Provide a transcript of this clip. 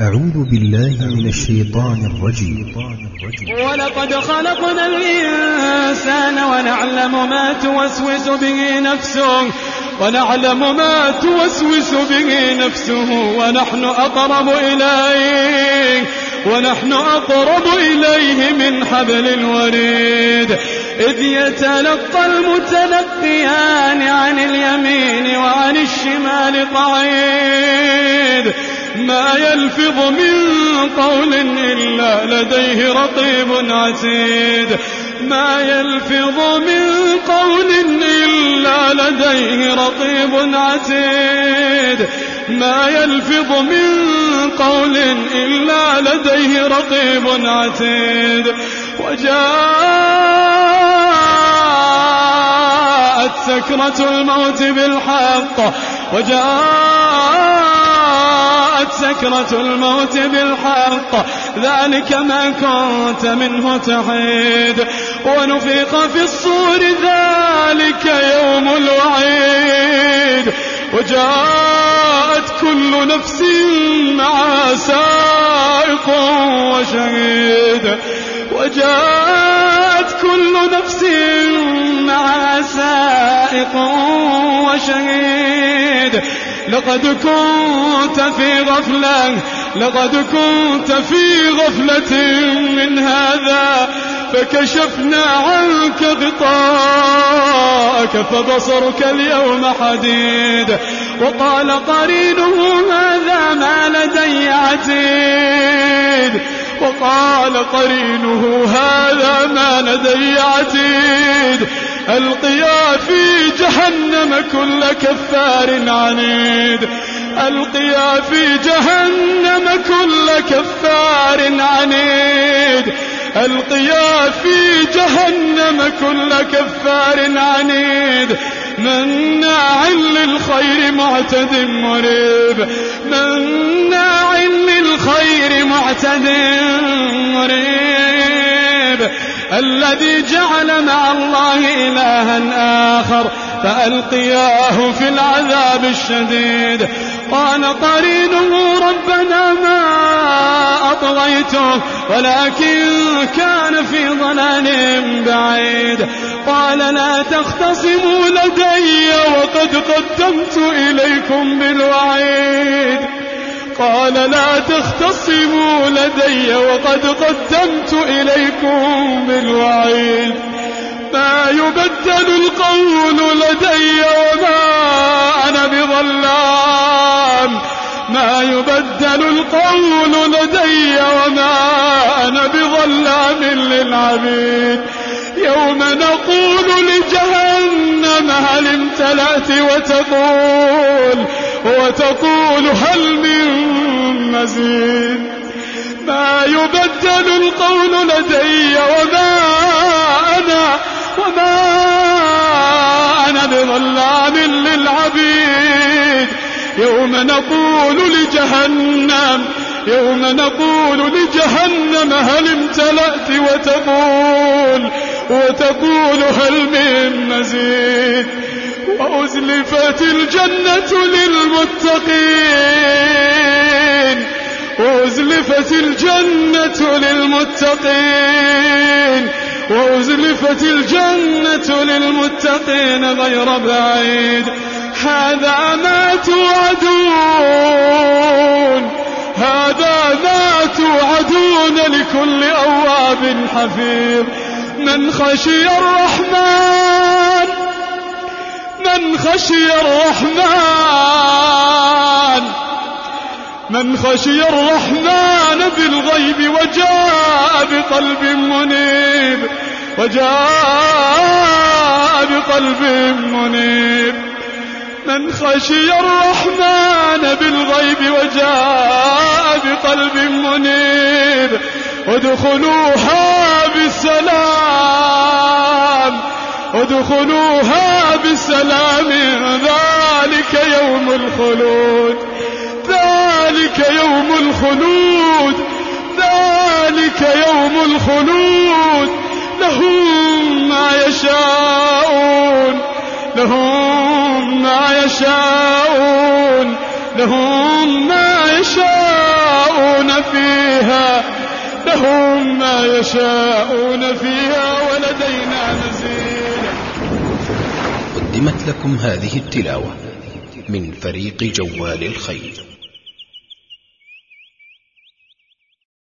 أعوذ بالله من الشيطان الرجيم. ولقد خلقنا الإنسان ونعلم ما توسوس به نفسه ونعلم ما توسوس به نفسه ونحن أقرب إليه ونحن أقرب إليه من حبل الوريد. إذ يتلقى المتلقيان عن اليمين وعن الشمال قعيد. ما يلفظ من قول إلا لديه رقيب عتيد. ما يلفظ من قول إلا لديه رقيب عتيد. ما يلفظ من قول إلا لديه رقيب عتيد. وجاءت سكرة الموت بالحق. وجاءت سكرة الموت بالحق. ذلك ما كنت منه تحيد ونفيق في الصور ذلك يوم الوعيد. وجاءت كل نفس مع سائق وشهيد. وجاءت كل نفس مع سائق وشهيد. لقد كنت في غفلة لقد كنت في غفلة من هذا فكشفنا عنك غطاءك فبصرك اليوم حديد. وقال قرينه هذا ما لدي عتيد. وقال قرينه هذا ما لدي عتيد. ألقيا في جهنم كل كفار عنيد. ألقيا في جهنم كل كفار عنيد. ألقيا في جهنم كل كفار عنيد. مناع للخير معتد مريب. مناع للخير معتد مريب. الذي جعل مع الله إلها آخر. فألقياه في العذاب الشديد. قال قرينه ربنا ما أطغيته ولكن كان في ضلال بعيد. قال لا تختصموا لدي وقد قدمت إليكم بالوعيد. قال لا تختصموا لدي وقد قدمت إليكم بالوعيد. ما يبدل القول لدي وما أنا بظلام. ما يبدل القول لدي وما أنا بظلام للعبيد. يوم نقول لجهنم هل امتلأت وتقول؟ وتقول هل من مزيد. ما يبدل القول لدي وما وما أنا بظلام للعبيد. يوم نقول لجهنم يوم نقول لجهنم هل امتلأت وتقول؟ وتقول هل من مزيد؟ وأزلفت الجنة للمتقين. وأزلفت الجنة للمتقين. وأزلفت الجنة للمتقين غير بعيد. هذا ما توعدون. هذا ما توعدون لكل أواب حفيظ. من خشي الرحمن من خشي الرحمن من خشي الرحمن بالغيب وجاء بقلب وجاء بقلب منيب من خشي الرحمن بالغيب وجاء بقلب منيب ادخلوها بسلام ادخلوها بسلام ذلك يوم الخلود ذلك يوم الخلود ذلك يوم الخلود. يشاءون لهم ما يشاءون لهم ما يشاءون فيها لهم ما يشاءون فيها ولدينا مزيد قدمت لكم هذه التلاوة من فريق جوال الخير.